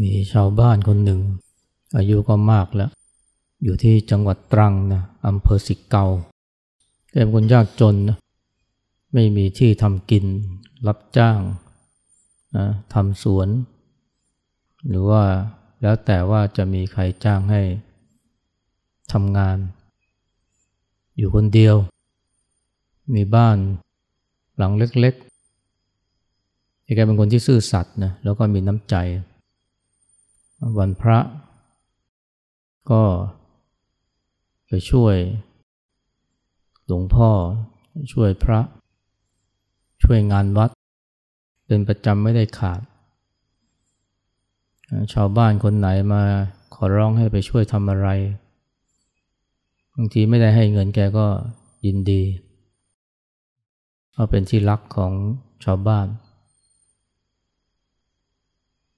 มีชาวบ้านคนหนึ่ง อายุก็มากแล้ว อยู่ที่จังหวัดตรังนะอำเภอสิกเกาแกเป็นคนยากจนนะไม่มีที่ทำกินรับจ้างนะทำสวน หรือว่าแล้วแต่ว่าจะมีใครจ้างให้ทำงาน อยู่คนเดียว มีบ้านหลังเล็กๆแกเป็นคนที่ซื่อสัตย์นะแล้วก็มีน้ำใจ วันพระก็ไปช่วยหลวงพ่อช่วยพระ ช่วยงานวัด เป็นประจำไม่ได้ขาด ชาวบ้านคนไหนมาขอร้องให้ไปช่วยทำอะไรบางทีไม่ได้ให้เงินแกก็ยินดีเพราะเป็นที่รักของชาวบ้าน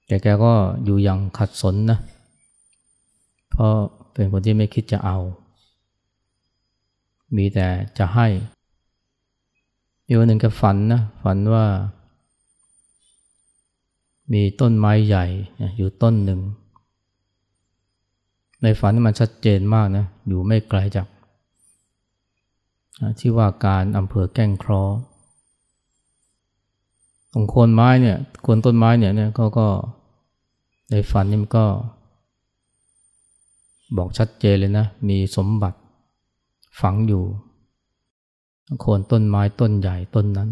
แต่แกก็อยู่อย่างขัดสนนะ เพราะเป็นคนที่ไม่คิดจะเอา มีแต่จะให้มีวันหนึ่งแกฝันนะฝันว่า มีต้นไม้ใหญ่อยู่ต้นหนึ่ง ในฝันนี่มันชัดเจนมากนะ อยู่ไม่ไกลจากที่ว่าการอำเภอแก้งครอตรงโคนไม้เนี่ยโคนต้นไม้เนี่ยเนี่ยเขาก็ ในฝันนี่มันก็ บอกชัดเจนเลยนะ มีสมบัติฝังอยู่โคนต้นไม้ต้นใหญ่ต้นนั้น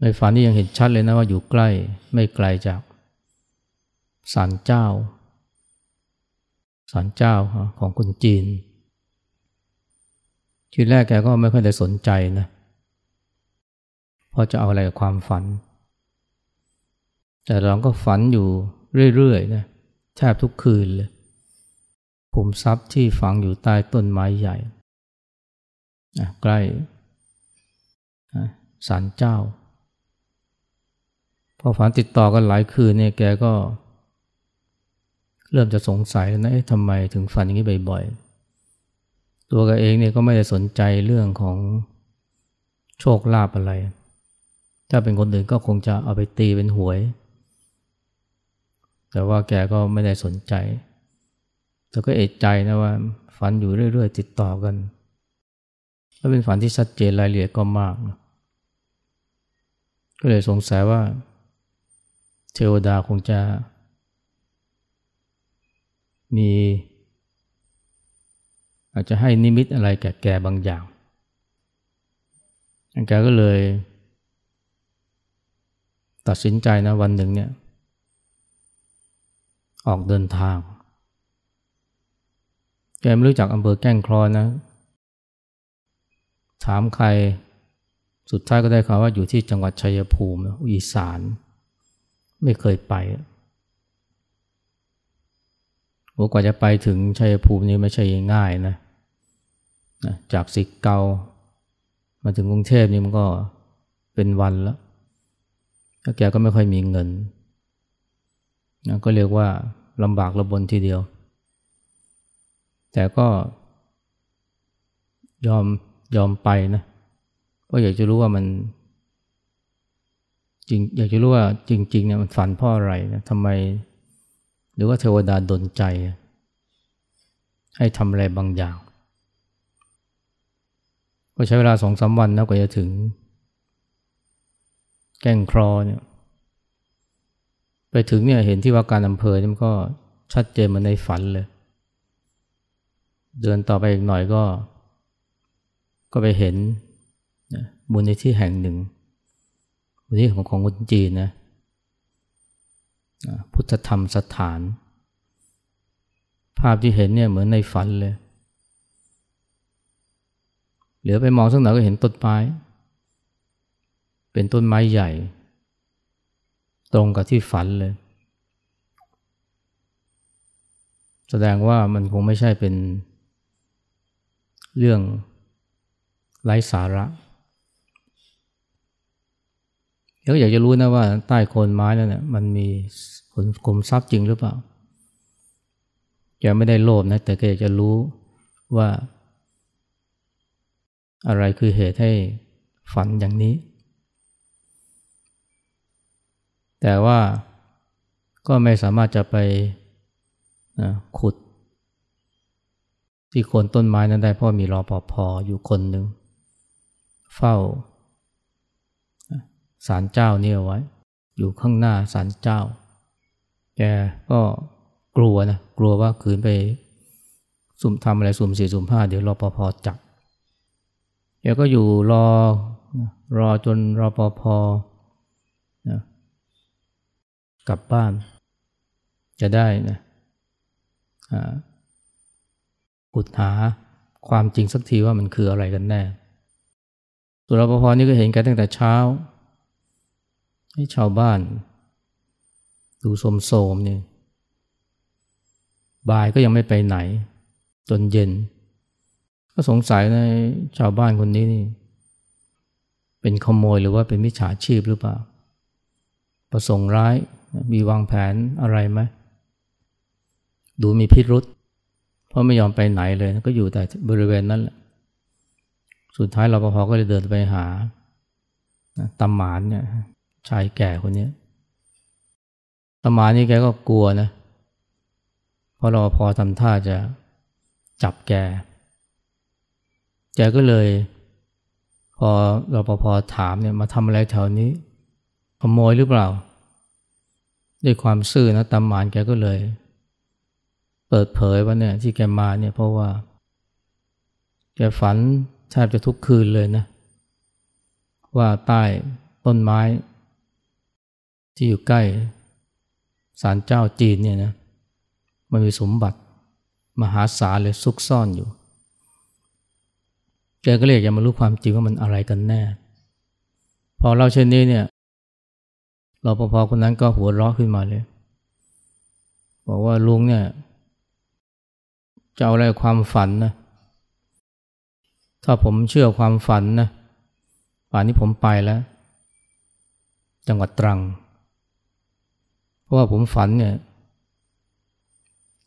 ในฝันนี่ยังเห็นชัดเลยนะว่าอยู่ใกล้ไม่ไกลจากศาลเจ้าศาลเจ้าของคนจีน ทีแรกแกก็ไม่ค่อยได้สนใจนะเพราะจะเอาอะไรกับความฝัน แต่เราก็ฝันอยู่เรื่อยๆนะแทบทุกคืนเลยภูมิทรัพย์ที่ฝังอยู่ใต้ต้นไม้ใหญ่ ใกล้ศาลเจ้า พอฝันติดต่อกันหลายคืนเนี่ยแกก็ เริ่มจะสงสัยแล้วนะทำไมถึงฝันอย่างนี้บ่อยๆ ตัวกเองเนี่ยก็ไม่ได้สนใจเรื่องของโชคลาภอะไร ถ้าเป็นคนอื่นก็คงจะเอาไปตีเป็นหวย แต่ว่าแกก็ไม่ได้สนใจ แต่ก็เอกใจนะว่า ฝันอยู่เรื่อยๆ ติดต่อกันแล้วเป็นฝันที่ชัดเจนรายละเอียดก็มากนะก็เลยสงสัยว่า เทวดาคงจะ มี อาจจะให้นิมิตอะไรแก่แกบางอย่างแกก็เลย ตัดสินใจนะวันหนึ่งเนี่ย ออกเดินทาง แกไม่รู้จักอำเภอแก้งคลอนนะ ถามใครสุดท้ายก็ได้ข่าวว่าอยู่ที่จังหวัดชัยภูมิอีสาน ไม่เคยไปโอกว่าจะไปถึงชัยภูมินี่ไม่ใช่ง่ายนะนะจากสิกเกามาถึงกรุงเทพนี่มันก็เป็นวันแล้วแล้วแกก็ไม่ค่อยมีเงินนะก็เรียกว่า ลำบากระบนทีเดียว แต่ก็ยอมยอมไปนะเพราะอยากจะรู้ว่ามันจริงอยากจะรู้ว่าจริงๆเนี่ยมันฝันเพราะอะไรนะทำไม หรือว่าเทวดาดลใจ ให้ทำอะไรบางอย่าง ก็ใช้เวลาสองสาวันนะกว่าจะถึง แก้งครอเนี่ย ไปถึงเนี่ยเห็นที่ว่าการอำเภอนี่มันก็ชัดเจนมาในฝันเลย เดินต่อไปอีกหน่อยก็ ก็ไปเห็นมูลนิธิแห่งหนึ่งมูลนิธิของของคนจีนนะพุทธธรรมสถาน ภาพที่เห็นเนี่ยเหมือนในฝันเลยเหลือไปมองสักหน่อยก็เห็นต้นไม้ เป็นต้นไม้ใหญ่ ตรงกับที่ฝันเลย แสดงว่ามันคงไม่ใช่เป็นเรื่องไร้สาระเดี๋ยวอยากจะรู้นะว่าใต้โคนไม้นั่นเนี่ยมันมีผลกลมทรัพย์จริงหรือเปล่าแกไม่ได้โลภนะ แต่แกอยากจะรู้ว่า อะไรคือเหตุให้ฝันอย่างนี้ แต่ว่าก็ไม่สามารถจะไปนะขุด ที่โคนต้นไม้นั้นได้เพราะมีรอปภอยู่คนหนึ่งเฝ้าศาลเจ้าเนี่เอาไว้ อยู่ข้างหน้าศาลเจ้า แกก็กลัวนะ กลัวว่าขืนไปสุ่มทำอะไรสุ่มสี่สุ่มห้าเดี๋ยวรอปภจับแกก็อยู่รอรอจนรอปภ กลับบ้าน จะได้นะขุดหาความจริงสักทีว่ามันคืออะไรกันแน่ตัวรปภนี่ก็เห็นกันตั้งแต่เช้า ให้ชาวบ้าน ดูสมโสมเนี่ยบ่ายก็ยังไม่ไปไหน จนเย็น ก็สงสัยในชาวบ้านคนนี้นี่ เป็นขโมยหรือว่าเป็นมิจฉาชีพหรือเปล่า ประสงค์ร้าย มีวางแผนอะไรไหมดูมีพิรุษเพราะไม่ยอมไปไหนเลย ก็อยู่แต่บริเวณนั้นแหละสุดท้ายรปภก็เลยเดินไปหาตำหมานเนี่ยชายแก่คนนี้ตำหมานนี่แกก็กลัวนะเพราะรปภทำท่าจะจับแกแกก็เลย พอรปภถามเนี่ยมาทำอะไรแถวนี้ขโมยหรือเปล่า ด้วยความซื่อนะตำหมานแกก็เลย เปิดเผยว่าเนี่ยที่แกมาเนี่ยเพราะว่า แกฝันแทบจะทุกคืนเลยนะ ว่าใต้ต้นไม้ ที่อยู่ใกล้ศาลเจ้าจีนเนี่ยนะมันมีสมบัติมหาศาลเลยซุกซ่อนอยู่ แกก็เลยอยากมารู้ความจริงว่ามันอะไรกันแน่ พอเล่าเช่นนี้เนี่ย รปภคนนั้นก็หัวเราะขึ้นมาเลย บอกว่าลุงเนี่ยจะเอาอะไรความฝันนะถ้าผมเชื่อความฝันนะป่านนี้ผมไปแล้ว จังหวัดตรัง เพราะว่าผมฝันเนี่ย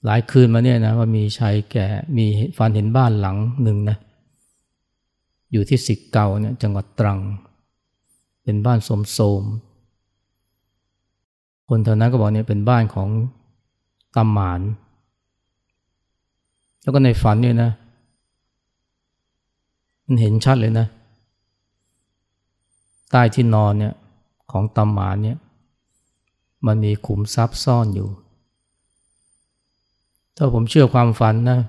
หลายคืนมาเนี่ยนะว่ามีชายแก่มีฝันเห็นบ้านหลังหนึ่งนะอยู่ที่สิกเกาเนี่ยจังหวัดตรัง เป็นบ้านสมโสม คนแถวนั้นก็บอกเนี่ยเป็นบ้านของตำหมาน แล้วก็ในฝันเนี่ยนะ มันเห็นชัดเลยนะ ใต้ที่นอนเนี่ยของตำหมานเนี่ย มันมีขุมทรัพย์ซ่อนอยู่ ถ้าผมเชื่อความฝันนะ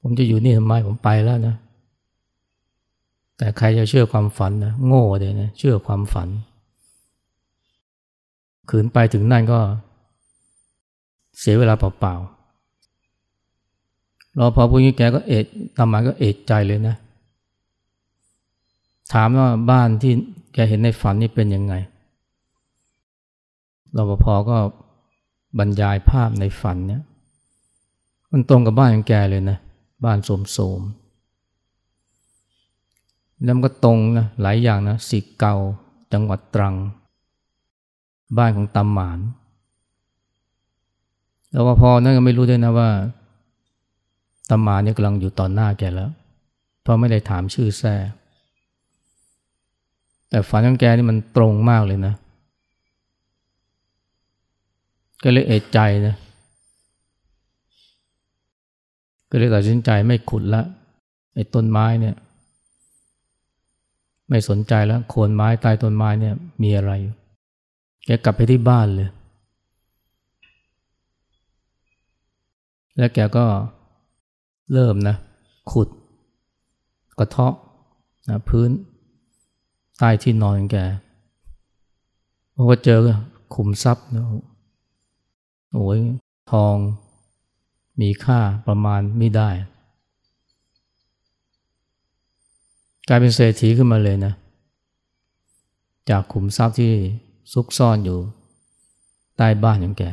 ผมจะอยู่นี่ทำไมผมไปแล้วนะ แต่ใครจะเชื่อความฝันนะ โง่เลยนะ เชื่อความฝัน ขืนไปถึงนั่นก็เสียเวลาเปล่าๆรอพอพูดงี้แกก็เอดตามมาก็เอดใจเลยนะ ถามว่าบ้านที่แกเห็นในฝันนี่เป็นยังไงรปภก็บรรยายภาพในฝันเนี่ย มันตรงกับบ้านของแกเลยนะ บ้านโสมโสมแล้วมันก็ตรงนะหลายอย่างนะสิเกาจังหวัดตรัง บ้านของตำหมานรปภนั่นก็ไม่รู้ด้วยนะว่าตำหมานเนี่ยกำลังอยู่ต่อหน้าแกแล้ว เพราะไม่ได้ถามชื่อแท้แต่ฝันของแกนี่มันตรงมากเลยนะ ก็เลยเอะใจนะ ก็เลยตัดสินใจไม่ขุดละไอ้ต้นไม้เนี่ย ไม่สนใจแล้วโคนไม้ใต้ต้นไม้เนี่ยมีอะไร แกกลับไปที่บ้านเลย แล้วแกก็เริ่มนะ ขุด กระเทาะนะพื้น ใต้ที่นอนแกเพราะว่าเจอขุมทรัพย์นะโอ้ยทองมีค่าประมาณไม่ได้ กลายเป็นเศรษฐีขึ้นมาเลยนะ จากขุมทรัพย์ที่ ซุกซ่อนอยู่ใต้บ้านของแก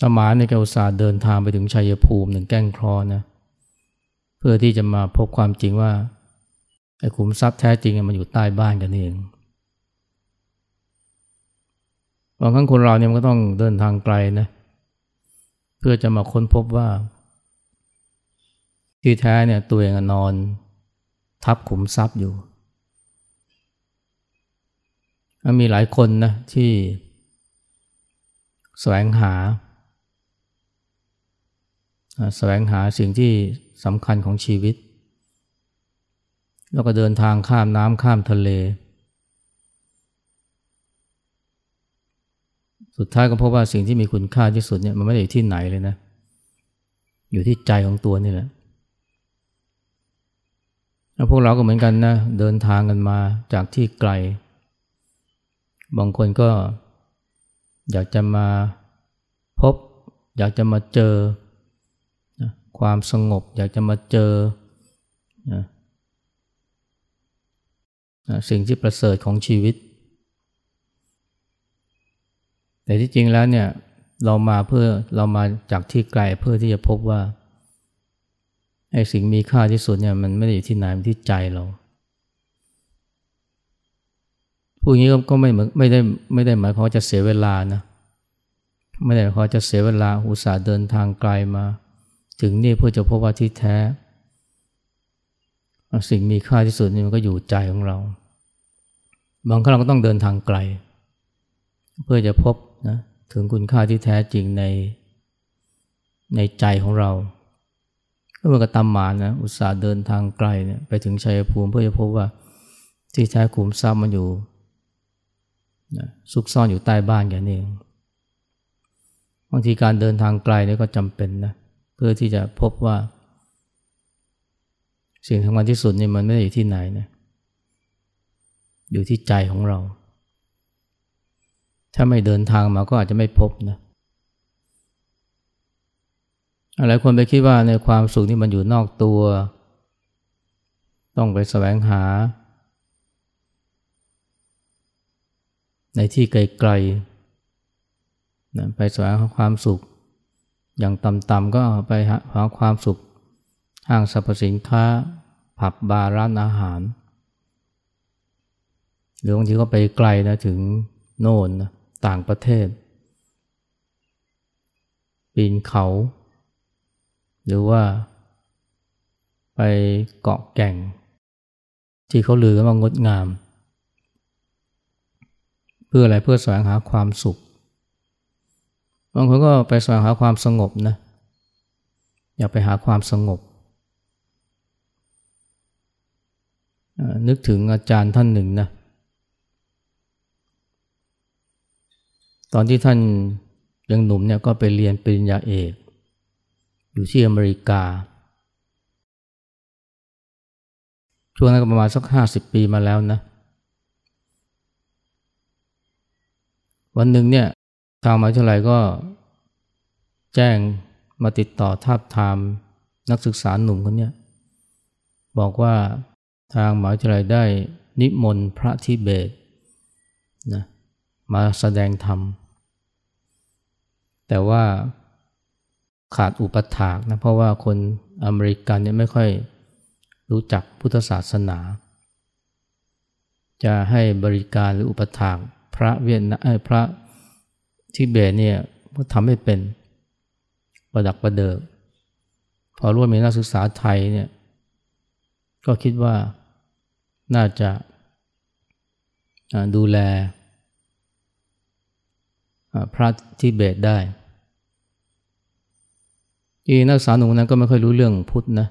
ตมาในแกอุตส่าห์เดินทางไปถึงชัยภูมิหนึ่งแก้งคลอนะ เพื่อที่จะมาพบความจริงว่าไอ้ขุมทรัพย์แท้จริงมันอยู่ใต้บ้านกันเองบางครั้งคนเราเนี่ยมันก็ต้องเดินทางไกลนะเพื่อจะมาค้นพบว่า ที่แท้เนี่ยตัวเองนอน ทับขุมทรัพย์อยู่ มีหลายคนนะที่แสวงหาแสวงหาสิ่งที่สำคัญของชีวิต แล้วก็เดินทางข้ามน้ำข้ามทะเล สุดท้ายก็พบว่าสิ่งที่มีคุณค่าที่สุดเนี่ยมันไม่ได้อยู่ที่ไหนเลยนะ อยู่ที่ใจของตัวนี่แหละแล้วพวกเราก็เหมือนกันนะ เดินทางกันมาจากที่ไกล บางคนก็อยากจะมาพบ อยากจะมาเจอนะความสงบ อยากจะมาเจอนะนะสิ่งที่ประเสริฐของชีวิต แต่ที่จริงแล้วเนี่ยเรามาเพื่อเรามาจากที่ไกลเพื่อที่จะพบว่าไอ้สิ่งมีค่าที่สุดเนี่ยมันไม่ได้อยู่ที่ไหนมันที่ใจเรา พูดอย่างนี้ก็ไม่ไม่ได้ไม่ได้หมายความว่าจะเสียเวลานะไม่ได้หมายความจะเสียเวลาอุตส่าห์เดินทางไกลมา ถึงนี่เพื่อจะพบว่าที่แท้ สิ่งมีค่าที่สุดนี่มันก็อยู่ใจของเรา บางครั้งเราก็ต้องเดินทางไกล เพื่อจะพบนะถึงคุณค่าที่แท้จริงในในใจของเราก็เหมือนกับตามหมานะอุตส่าห์เดินทางไกลเนี่ยไปถึงชัยภูมิเพื่อจะพบว่าที่แท้ขุมทรัพย์มันอยู่ นะซุกซ่อนอยู่ใต้บ้านแกนี่เองบางทีการเดินทางไกลนี่ก็จำเป็นนะเพื่อที่จะพบว่า สิ่งสำคัญที่สุดนี่มันไม่ได้อยู่ที่ไหนนะอยู่ที่ใจของเรา ถ้าไม่เดินทางมาก็อาจจะไม่พบนะหลายคนไปคิดว่าในความสุขที่มันอยู่นอกตัว ต้องไปแสวงหา ในที่ไกลๆนะไปแสวงหาความสุข อย่างต่ำๆก็ไปหาความสุข ห้างสรรพสินค้า ผับบาร์ร้านอาหาร หรือบางทีก็ไปไกลนะถึงโน่นนะต่างประเทศ ปีนเขา หรือว่า ไปเกาะแก่ง ที่เขาลือกันว่างดงาม เพื่ออะไรเพื่อแสวงหาความสุขบางคนก็ไปแสวงหาความสงบนะอยากไปหาความสงบ นึกถึงอาจารย์ท่านหนึ่งนะตอนที่ท่านยังหนุ่มเนี่ยก็ไปเรียนปริญญาเอก อยู่ที่อเมริกา ช่วงนั้นก็ประมาณสักห้าสิบปีมาแล้วนะ วันหนึ่งเนี่ยทางมหาวิทยาลัยก็แจ้งมาติดต่อทาบทามนักศึกษาหนุ่มคนนี้บอกว่าทางมหาวิทยาลัยได้นิมนต์พระทิเบตนะมาแสดงธรรม แต่ว่าขาดอุปถากนะเพราะว่าคนอเมริกันเนี่ยไม่ค่อยรู้จักพุทธศาสนา จะให้บริการหรืออุปถาก พระเวียนนะพระทิเบตเนี่ยก็ทำให้เป็นประดักประเดิกพอรู้ว่ามีนักศึกษาไทยเนี่ยก็คิดว่าน่าจะดูแลพระทิเบตได้ที่นักศึกษาหนุ่มนั้นก็ไม่ค่อยรู้เรื่องพุทธนะ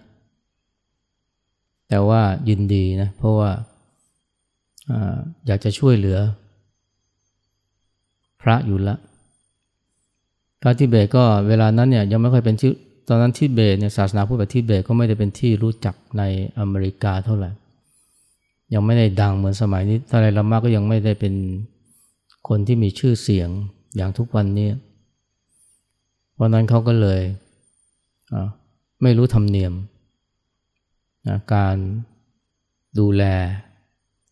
แต่ว่ายินดีนะ เพราะว่าอยากจะช่วยเหลือ ระอยู่ละพระทิเบตก็เวลานั้นเนี่ยยังไม่ค่อยเป็นที่ตอนนั้นทิเบตเนี่ยศาสนาพุทธแบบทิเบตก็ไม่ได้เป็นที่รู้จักในอเมริกาเท่าไหร่ยังไม่ได้ดังเหมือนสมัยนี้ทาไรลามาก็ยังไม่ได้เป็นคนที่มีชื่อเสียงอย่างทุกวันนี้เพราะนั้นเขาก็เลยไม่รู้ธรรมเนียมนะการดูแล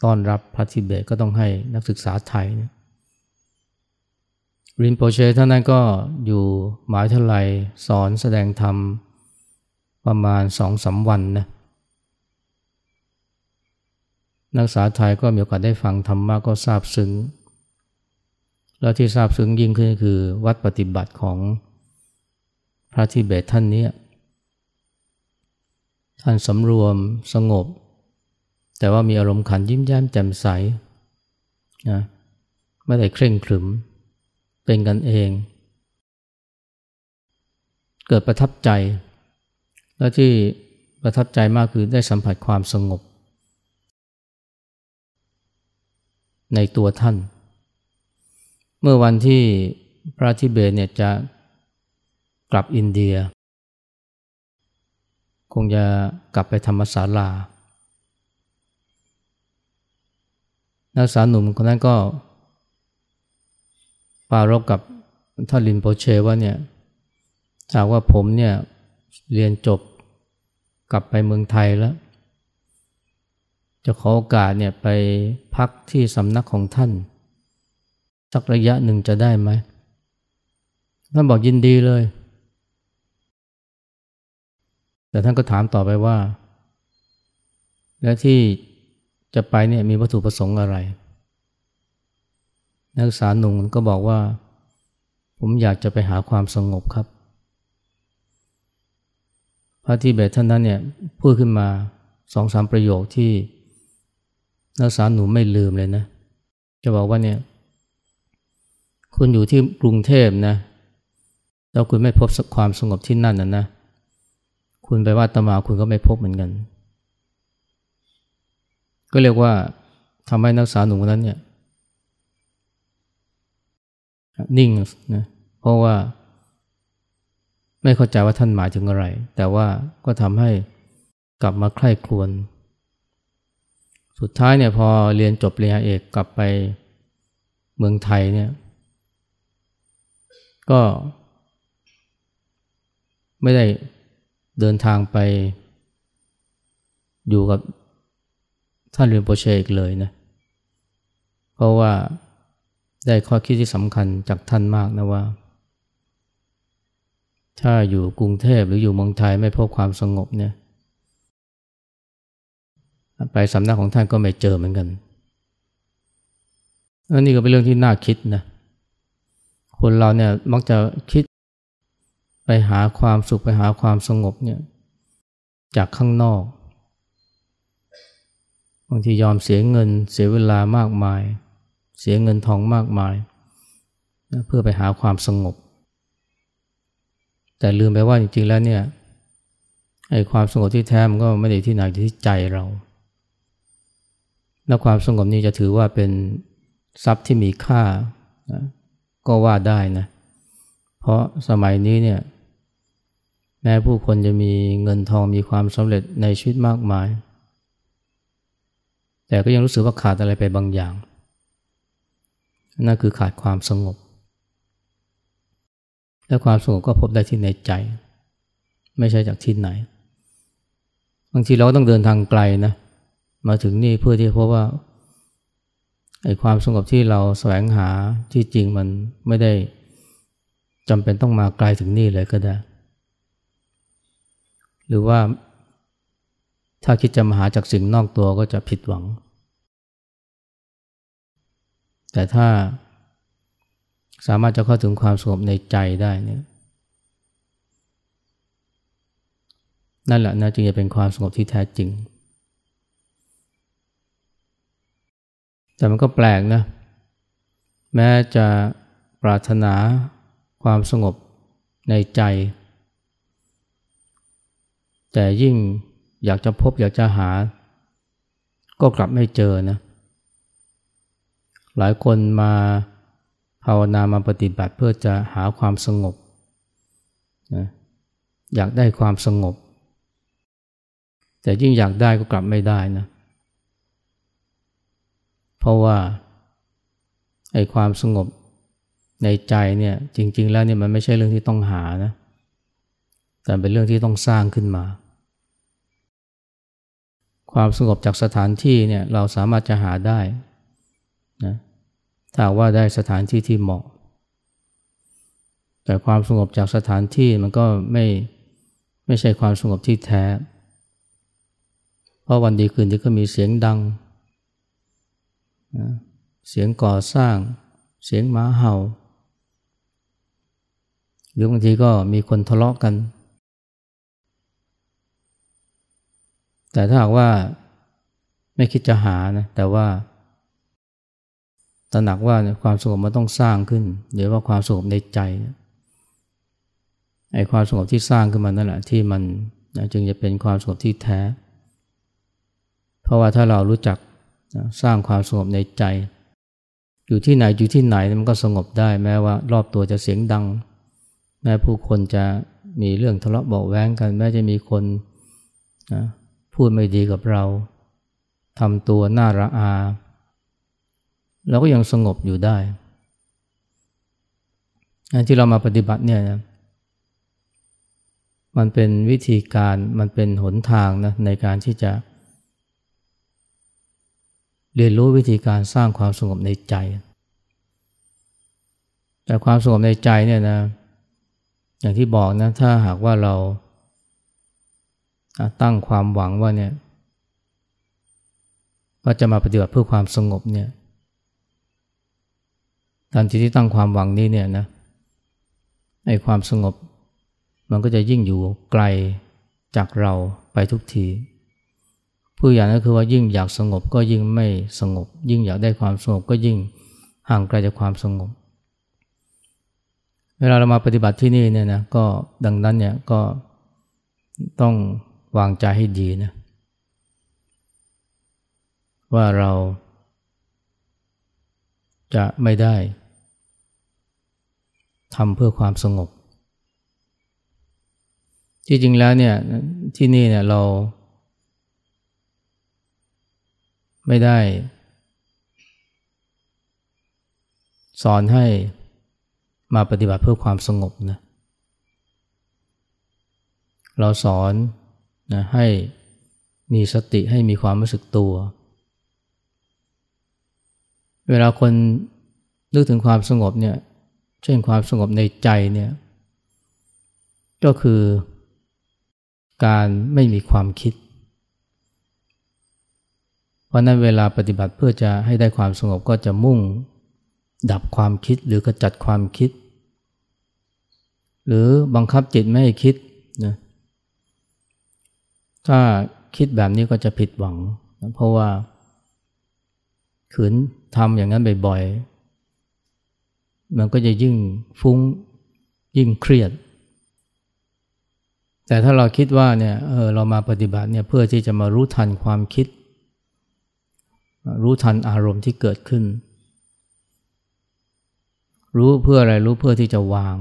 ต้อนรับพระทิเบตก็ต้องให้นักศึกษาไทยนะ รินโปเชท่านนั้นก็อยู่หมายทลายสอนแสดงธรรมประมาณสองสาวันนะนักศึกษาไทยก็มีโอกาสได้ฟังธรรมะก็ทราบซึ้ง แล้วที่ทราบซึ้งยิ่งขึ้นคือวัดปฏิบัติของพระทิเบตท่านนี้ท่านสำรวมสงบ แต่ว่ามีอารมณ์ขันยิ้มแย้มแจ่มใสนะไม่ได้เคร่งขรึม เป็นกันเอง เกิดประทับใจ และที่ประทับใจมากคือได้สัมผัสความสงบ ในตัวท่าน เมื่อวันที่พระทิเบตเนี่ยจะกลับอินเดีย คงจะกลับไปธรรมศาลานักศึกษาหนุ่มคนนั้นก็ ปารบกับท่านลินโปเชว่าเนี่ยหากว่าผมเนี่ยเรียนจบกลับไปเมืองไทยแล้ว จะขอโอกาสเนี่ยไปพักที่สำนักของท่าน สักระยะหนึ่งจะได้ไหมท่านบอกยินดีเลย แต่ท่านก็ถามต่อไปว่า แล้วที่จะไปเนี่ยมีวัตถุประสงค์อะไร นักศึกษาหนุ่มก็บอกว่า ผมอยากจะไปหาความสงบครับ พระที่เบตท่านนั้นเนี่ยพูดขึ้นมาสองสามประโยคที่นักศึกษาหนุ่มไม่ลืมเลยนะ จะบอกว่าเนี่ยคุณอยู่ที่กรุงเทพนะแล้วคุณไม่พบความสงบที่นั่นนะนะ คุณไปว่าตมาคุณก็ไม่พบเหมือนกัน ก็เรียกว่าทำให้นักศึกษาหนุ่มคนนั้นเนี่ย นิ่งนะเพราะว่าไม่เข้าใจว่าท่านหมายถึงอะไร แต่ว่าก็ทำให้กลับมาใคร่ครวญสุดท้ายเนี่ยพอเรียนจบเรียนเอกกลับไปเมืองไทยเนี่ย ก็ไม่ได้เดินทางไปอยู่กับท่านเรียนโปรเชอีกเลยนะ เพราะว่า ได้ข้อคิดที่สำคัญจากท่านมากนะว่า ถ้าอยู่กรุงเทพหรืออยู่เมืองไทยไม่พบความสงบเนี่ยไปสำนักของท่านก็ไม่เจอเหมือนกันอันนี้ก็เป็นเรื่องที่น่าคิดนะ คนเราเนี่ยมักจะคิดไปหาความสุขไปหาความสงบเนี่ยจากข้างนอก บางทียอมเสียเงินเสียเวลามากมาย เสียเงินทองมากมายเพื่อไปหาความสงบ แต่ลืมไปว่าจริงๆแล้วเนี่ยไอ้ความสงบที่แท้มันก็ไม่ได้ที่ไหนที่ใจเราและความสงบนี้จะถือว่าเป็นทรัพย์ที่มีค่าก็ว่าได้นะ เพราะสมัยนี้เนี่ยแม้ผู้คนจะมีเงินทองมีความสำเร็จในชีวิตมากมาย แต่ก็ยังรู้สึกว่าขาดอะไรไปบางอย่าง นั่นคือขาดความสงบ และความสงบก็พบได้ที่ในใจ ไม่ใช่จากที่ไหน บางทีเราต้องเดินทางไกลนะ มาถึงนี่เพื่อที่พบว่าไอ้ความสงบที่เราแสวงหาที่จริงมันไม่ได้จำเป็นต้องมาไกลถึงนี่เลยก็ได้ หรือว่าถ้าคิดจะมาหาจากสิ่งนอกตัวก็จะผิดหวัง แต่ถ้าสามารถจะเข้าถึงความสงบในใจได้เนี่ยนั่นแหละนะจึงจะเป็นความสงบที่แท้จริง แต่มันก็แปลกนะ แม้จะปรารถนาความสงบในใจ แต่ยิ่งอยากจะพบอยากจะหา ก็กลับไม่เจอนะ หลายคนมาภาวนามาปฏิบัติเพื่อจะหาความสงบนะอยากได้ความสงบ แต่ยิ่งอยากได้ก็กลับไม่ได้นะ เพราะว่าไอ้ความสงบในใจเนี่ยจริง ๆ แล้วเนี่ยมันไม่ใช่เรื่องที่ต้องหานะ แต่เป็นเรื่องที่ต้องสร้างขึ้นมา ความสงบจากสถานที่เนี่ยเราสามารถจะหาได้ ถ้าว่าได้สถานที่ที่เหมาะ แต่ความสงบจากสถานที่มันก็ไม่ไม่ใช่ความสงบที่แท้ เพราะวันดีคืนดีก็มีเสียงดัง เสียงก่อสร้าง เสียงหมาเห่า หรือบางทีก็มีคนทะเลาะกัน แต่ถ้าหากว่าไม่คิดจะหานะ แต่ว่า ตระหนักว่าความสงบมันต้องสร้างขึ้น หรือว่าความสงบในใจไอ้ความสงบที่สร้างขึ้นมานั่นแหละที่มันจึงจะเป็นความสงบที่แท้ เพราะว่าถ้าเรารู้จักสร้างความสงบในใจ อยู่ที่ไหนอยู่ที่ไหนมันก็สงบได้แม้ว่ารอบตัวจะเสียงดัง แม้ผู้คนจะมีเรื่องทะเลาะเบาแว้งกัน แม้จะมีคนนะพูดไม่ดีกับเราทำตัวน่าระอา เราก็ยังสงบอยู่ได้ที่เรามาปฏิบัติเนี่ยนะมันเป็นวิธีการมันเป็นหนทางนะในการที่จะ เรียนรู้วิธีการสร้างความสงบในใจ แต่ความสงบในใจเนี่ยนะ อย่างที่บอกนะถ้าหากว่าเราตั้งความหวังว่าเนี่ยว่าจะมาปฏิบัติเพื่อความสงบเนี่ย ทันทีที่ตั้งความหวังนี้เนี่ยนะไอ้ความสงบ มันก็จะยิ่งอยู่ไกลจากเราไปทุกทีผู้อย่างก็คือว่ายิ่งอยากสงบก็ยิ่งไม่สงบ ยิ่งอยากได้ความสงบก็ยิ่งห่างไกลจากความสงบ เวลาเรามาปฏิบัติที่นี่เนี่ยนะก็ดังนั้นเนี่ยก็ต้องวางใจให้ดีนะว่าเราจะไม่ได้ ทำเพื่อความสงบที่จริงแล้วเนี่ยที่นี่เนี่ยเรา ไม่ได้ สอนให้มาปฏิบัติเพื่อความสงบนะเราสอนนะให้มีสติให้มีความรู้สึกตัว เวลาคนนึกถึงความสงบเนี่ย เช่นความสงบในใจเนี่ยก็คือการไม่มีความคิด เพราะนั้นเวลาปฏิบัติเพื่อจะให้ได้ความสงบก็จะมุ่งดับความคิดหรือกระจัดความคิด หรือบังคับจิตไม่ให้คิดนะถ้าคิดแบบนี้ก็จะผิดหวังนะเพราะว่าขืนทำอย่างนั้นบ่อย มันก็จะยิ่งฟุ้งยิ่งเครียด แต่ถ้าเราคิดว่าเนี่ยเออเรามาปฏิบัติเนี่ยเพื่อที่จะมารู้ทันความคิด รู้ทันอารมณ์ที่เกิดขึ้น รู้เพื่ออะไรรู้เพื่อที่จะวาง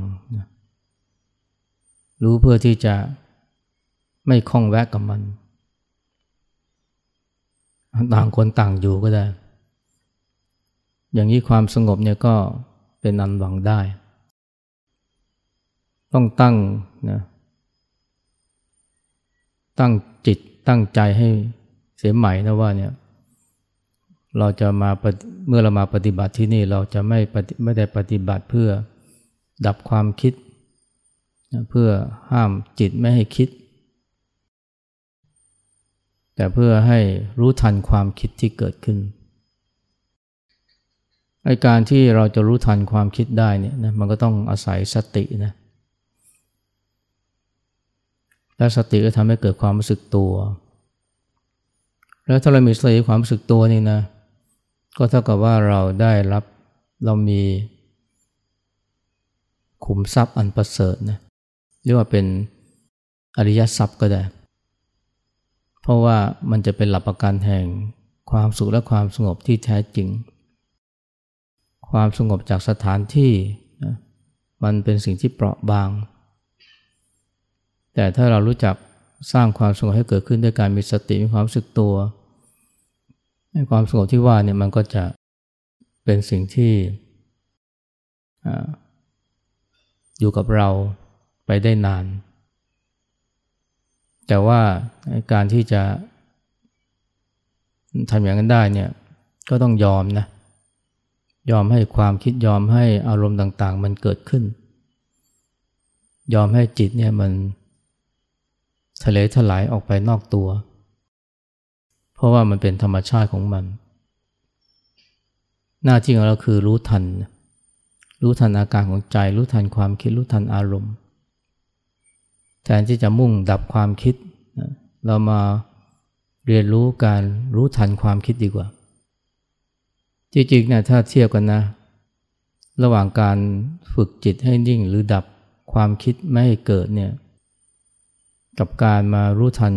รู้เพื่อที่จะไม่คล้องแวะกับมัน ต่างคนต่างอยู่ก็ได้ อย่างนี้ความสงบเนี่ยก็ เป็นอันหวังได้ ต้องตั้งนะตั้งจิตตั้งใจให้เสียใหม่นะว่าเนี่ยเราจะมาเมื่อเรามาปฏิบัติที่นี่เราจะไม่ไม่ได้ปฏิบัติเพื่อดับความคิด เพื่อห้ามจิตไม่ให้คิด แต่เพื่อให้รู้ทันความคิดที่เกิดขึ้น ไอการที่เราจะรู้ทันความคิดได้เนี่ยนะมันก็ต้องอาศัยสตินะและสติก็ทำให้เกิดความรู้สึกตัว แล้วถ้าเรามีสติความรู้สึกตัวนี่นะก็เท่ากับว่าเราได้รับเรามี ขุมทรัพย์อันประเสริฐนะเรียกว่าเป็นอริยทรัพย์ก็ได้ เพราะว่ามันจะเป็นหลักประกันแห่งความสุขและความสงบที่แท้จริง ความสงบจากสถานที่นะมันเป็นสิ่งที่เปราะบาง แต่ถ้าเรารู้จักสร้างความสงบให้เกิดขึ้นด้วยการมีสติมีความรู้สึกตัวความสงบที่ว่าเนี่ยมันก็จะเป็นสิ่งที่อยู่กับเราไปได้นาน แต่ว่าการที่จะทำอย่างนั้นได้เนี่ยก็ต้องยอมนะ ยอมให้ความคิดยอมให้อารมณ์ต่างๆ มันเกิดขึ้น ยอมให้จิตเนี่ยมันทะเลถลายออกไปนอกตัว เพราะว่ามันเป็นธรรมชาติของมัน หน้าที่ของเราคือรู้ทัน รู้ทันอาการของใจ รู้ทันความคิด รู้ทันอารมณ์ แทนที่จะมุ่งดับความคิด เรามาเรียนรู้การรู้ทันความคิดดีกว่า จริงๆนะถ้าเทียบกันนะ ระหว่างการฝึกจิตให้นิ่งหรือดับความคิดไม่ให้เกิดเนี่ยกับการมารู้ทัน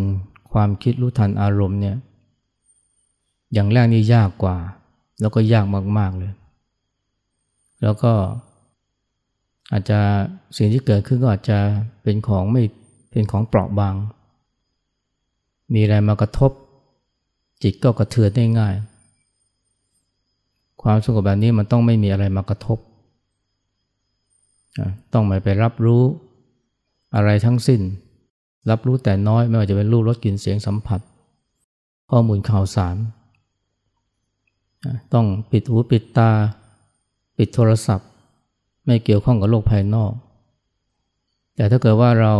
ความคิดรู้ทันอารมณ์เนี่ยอย่างแรกนี่ยากกว่า แล้วก็ยากมากๆเลย แล้วก็อาจจะสิ่งที่เกิดขึ้นก็อาจจะเป็นของไม่เป็นของเปราะบาง มีอะไรมากระทบ จิตก็กระเทือนได้ง่าย ความสงบแบบนี้มันต้องไม่มีอะไรมากระทบ ต้องไม่ไปรับรู้อะไรทั้งสิ้น รับรู้แต่น้อยไม่ว่าจะเป็นรูปรสกลิ่นเสียงสัมผัส ข้อมูลข่าวสาร ต้องปิดหูปิดตา ปิดโทรศัพท์ ไม่เกี่ยวข้องกับโลกภายนอก แต่ถ้าเกิดว่าเรา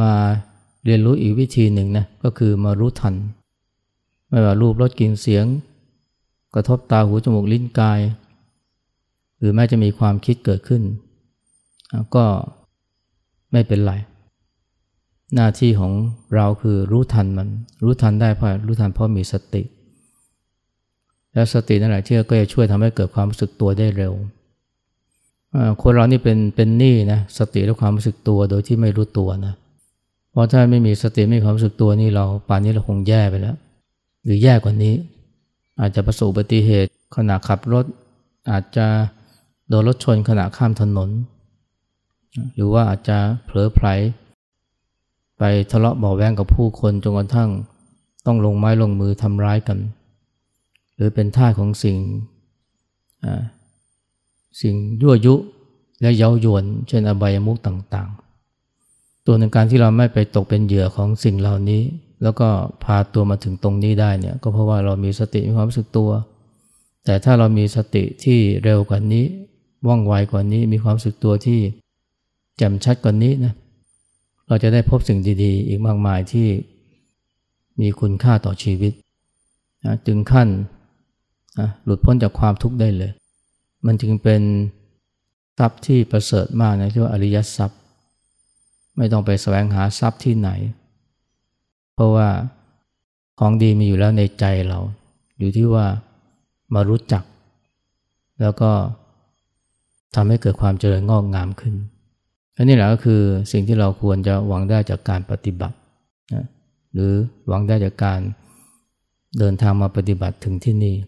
มาเรียนรู้อีกวิธีหนึ่งนะก็คือมารู้ทัน ไม่ว่ารูปรสกลิ่นเสียง กระทบตาหูจมูกลิ้นกาย หรือแม้จะมีความคิดเกิดขึ้น ก็ไม่เป็นไร หน้าที่ของเราคือรู้ทันมัน รู้ทันได้เพราะรู้ทันเพราะมีสติ และสตินั่นแหละที่ก็จะช่วยทำให้เกิดความรู้สึกตัวได้เร็ว คนเรานี่เป็นเป็นหนี้นะสติและความรู้สึกตัวโดยที่ไม่รู้ตัวนะเพราะถ้าไม่มีสติไม่มีความรู้สึกตัวนี่เราป่านนี้เราคงแย่ไปแล้ว หรือแย่กว่านี้ อาจจะประสบอุบัติเหตุขณะขับรถ อาจจะโดนรถชนขณะข้ามถนน หรือว่าอาจจะเผลอไผลไปทะเลาะเบาแวงกับผู้คนจนกระทั่งต้องลงไม้ลงมือทำร้ายกัน หรือเป็นท่าของสิ่งสิ่งยั่วยุและเย้ายวน เช่นอบายมุกต่างๆ ตัวหนึ่งการที่เราไม่ไปตกเป็นเหยื่อของสิ่งเหล่านี้ แล้วก็พาตัวมาถึงตรงนี้ได้เนี่ยก็เพราะว่าเรามีสติมีความรู้สึกตัว แต่ถ้าเรามีสติที่เร็วกว่านี้ว่องไวกว่านี้มีความรู้สึกตัวที่แจ่มชัดกว่านี้นะเราจะได้พบสิ่งดีๆ อีกมากมายที่มีคุณค่าต่อชีวิตนะจึงขั้นนะหลุดพ้นจากความทุกข์ได้เลย มันจึงเป็นทรัพย์ที่ประเสริฐมากนะที่ว่าอริยทรัพย์ ไม่ต้องไปแสวงหาทรัพย์ที่ไหน เพราะว่าของดีมีอยู่แล้วในใจเรา อยู่ที่ว่ามารู้จัก แล้วก็ทำให้เกิดความเจริญงอกงามขึ้นอันนี้แหละก็คือสิ่งที่เราควรจะหวังได้จากการปฏิบัตินะหรือหวังได้จากการเดินทางมาปฏิบัติถึงที่นี่